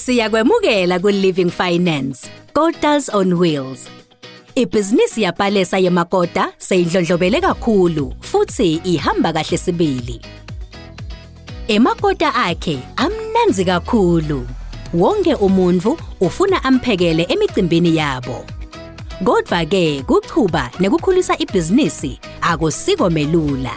Siyakwemukela ku-Living Finance, Kotas on Wheels. Ibhizinisi yapalesa yemakota seyindlondlobele kakhulu futhi ihamba kahle sibili. Emakota akhe amnanzi kakhulu. Wonke umuntu ufuna amphekele emicimbini yabo. Kodwa ke kuchuba nekukhulisa ibhizinisi akusiko melula.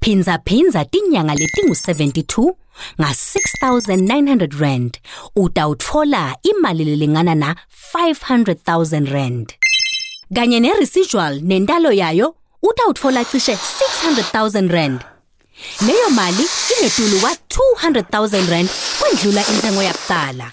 Phinza phinza tinyanga letingu72 nga6900 rand utawutfola imali lelingana na 500000 rand. Kanye neresidual nentalo yayo utawutfola cishe 600000 rand. Leyo mali ingetulu kwa 200000 rand kwendlula inthengo yakuqala.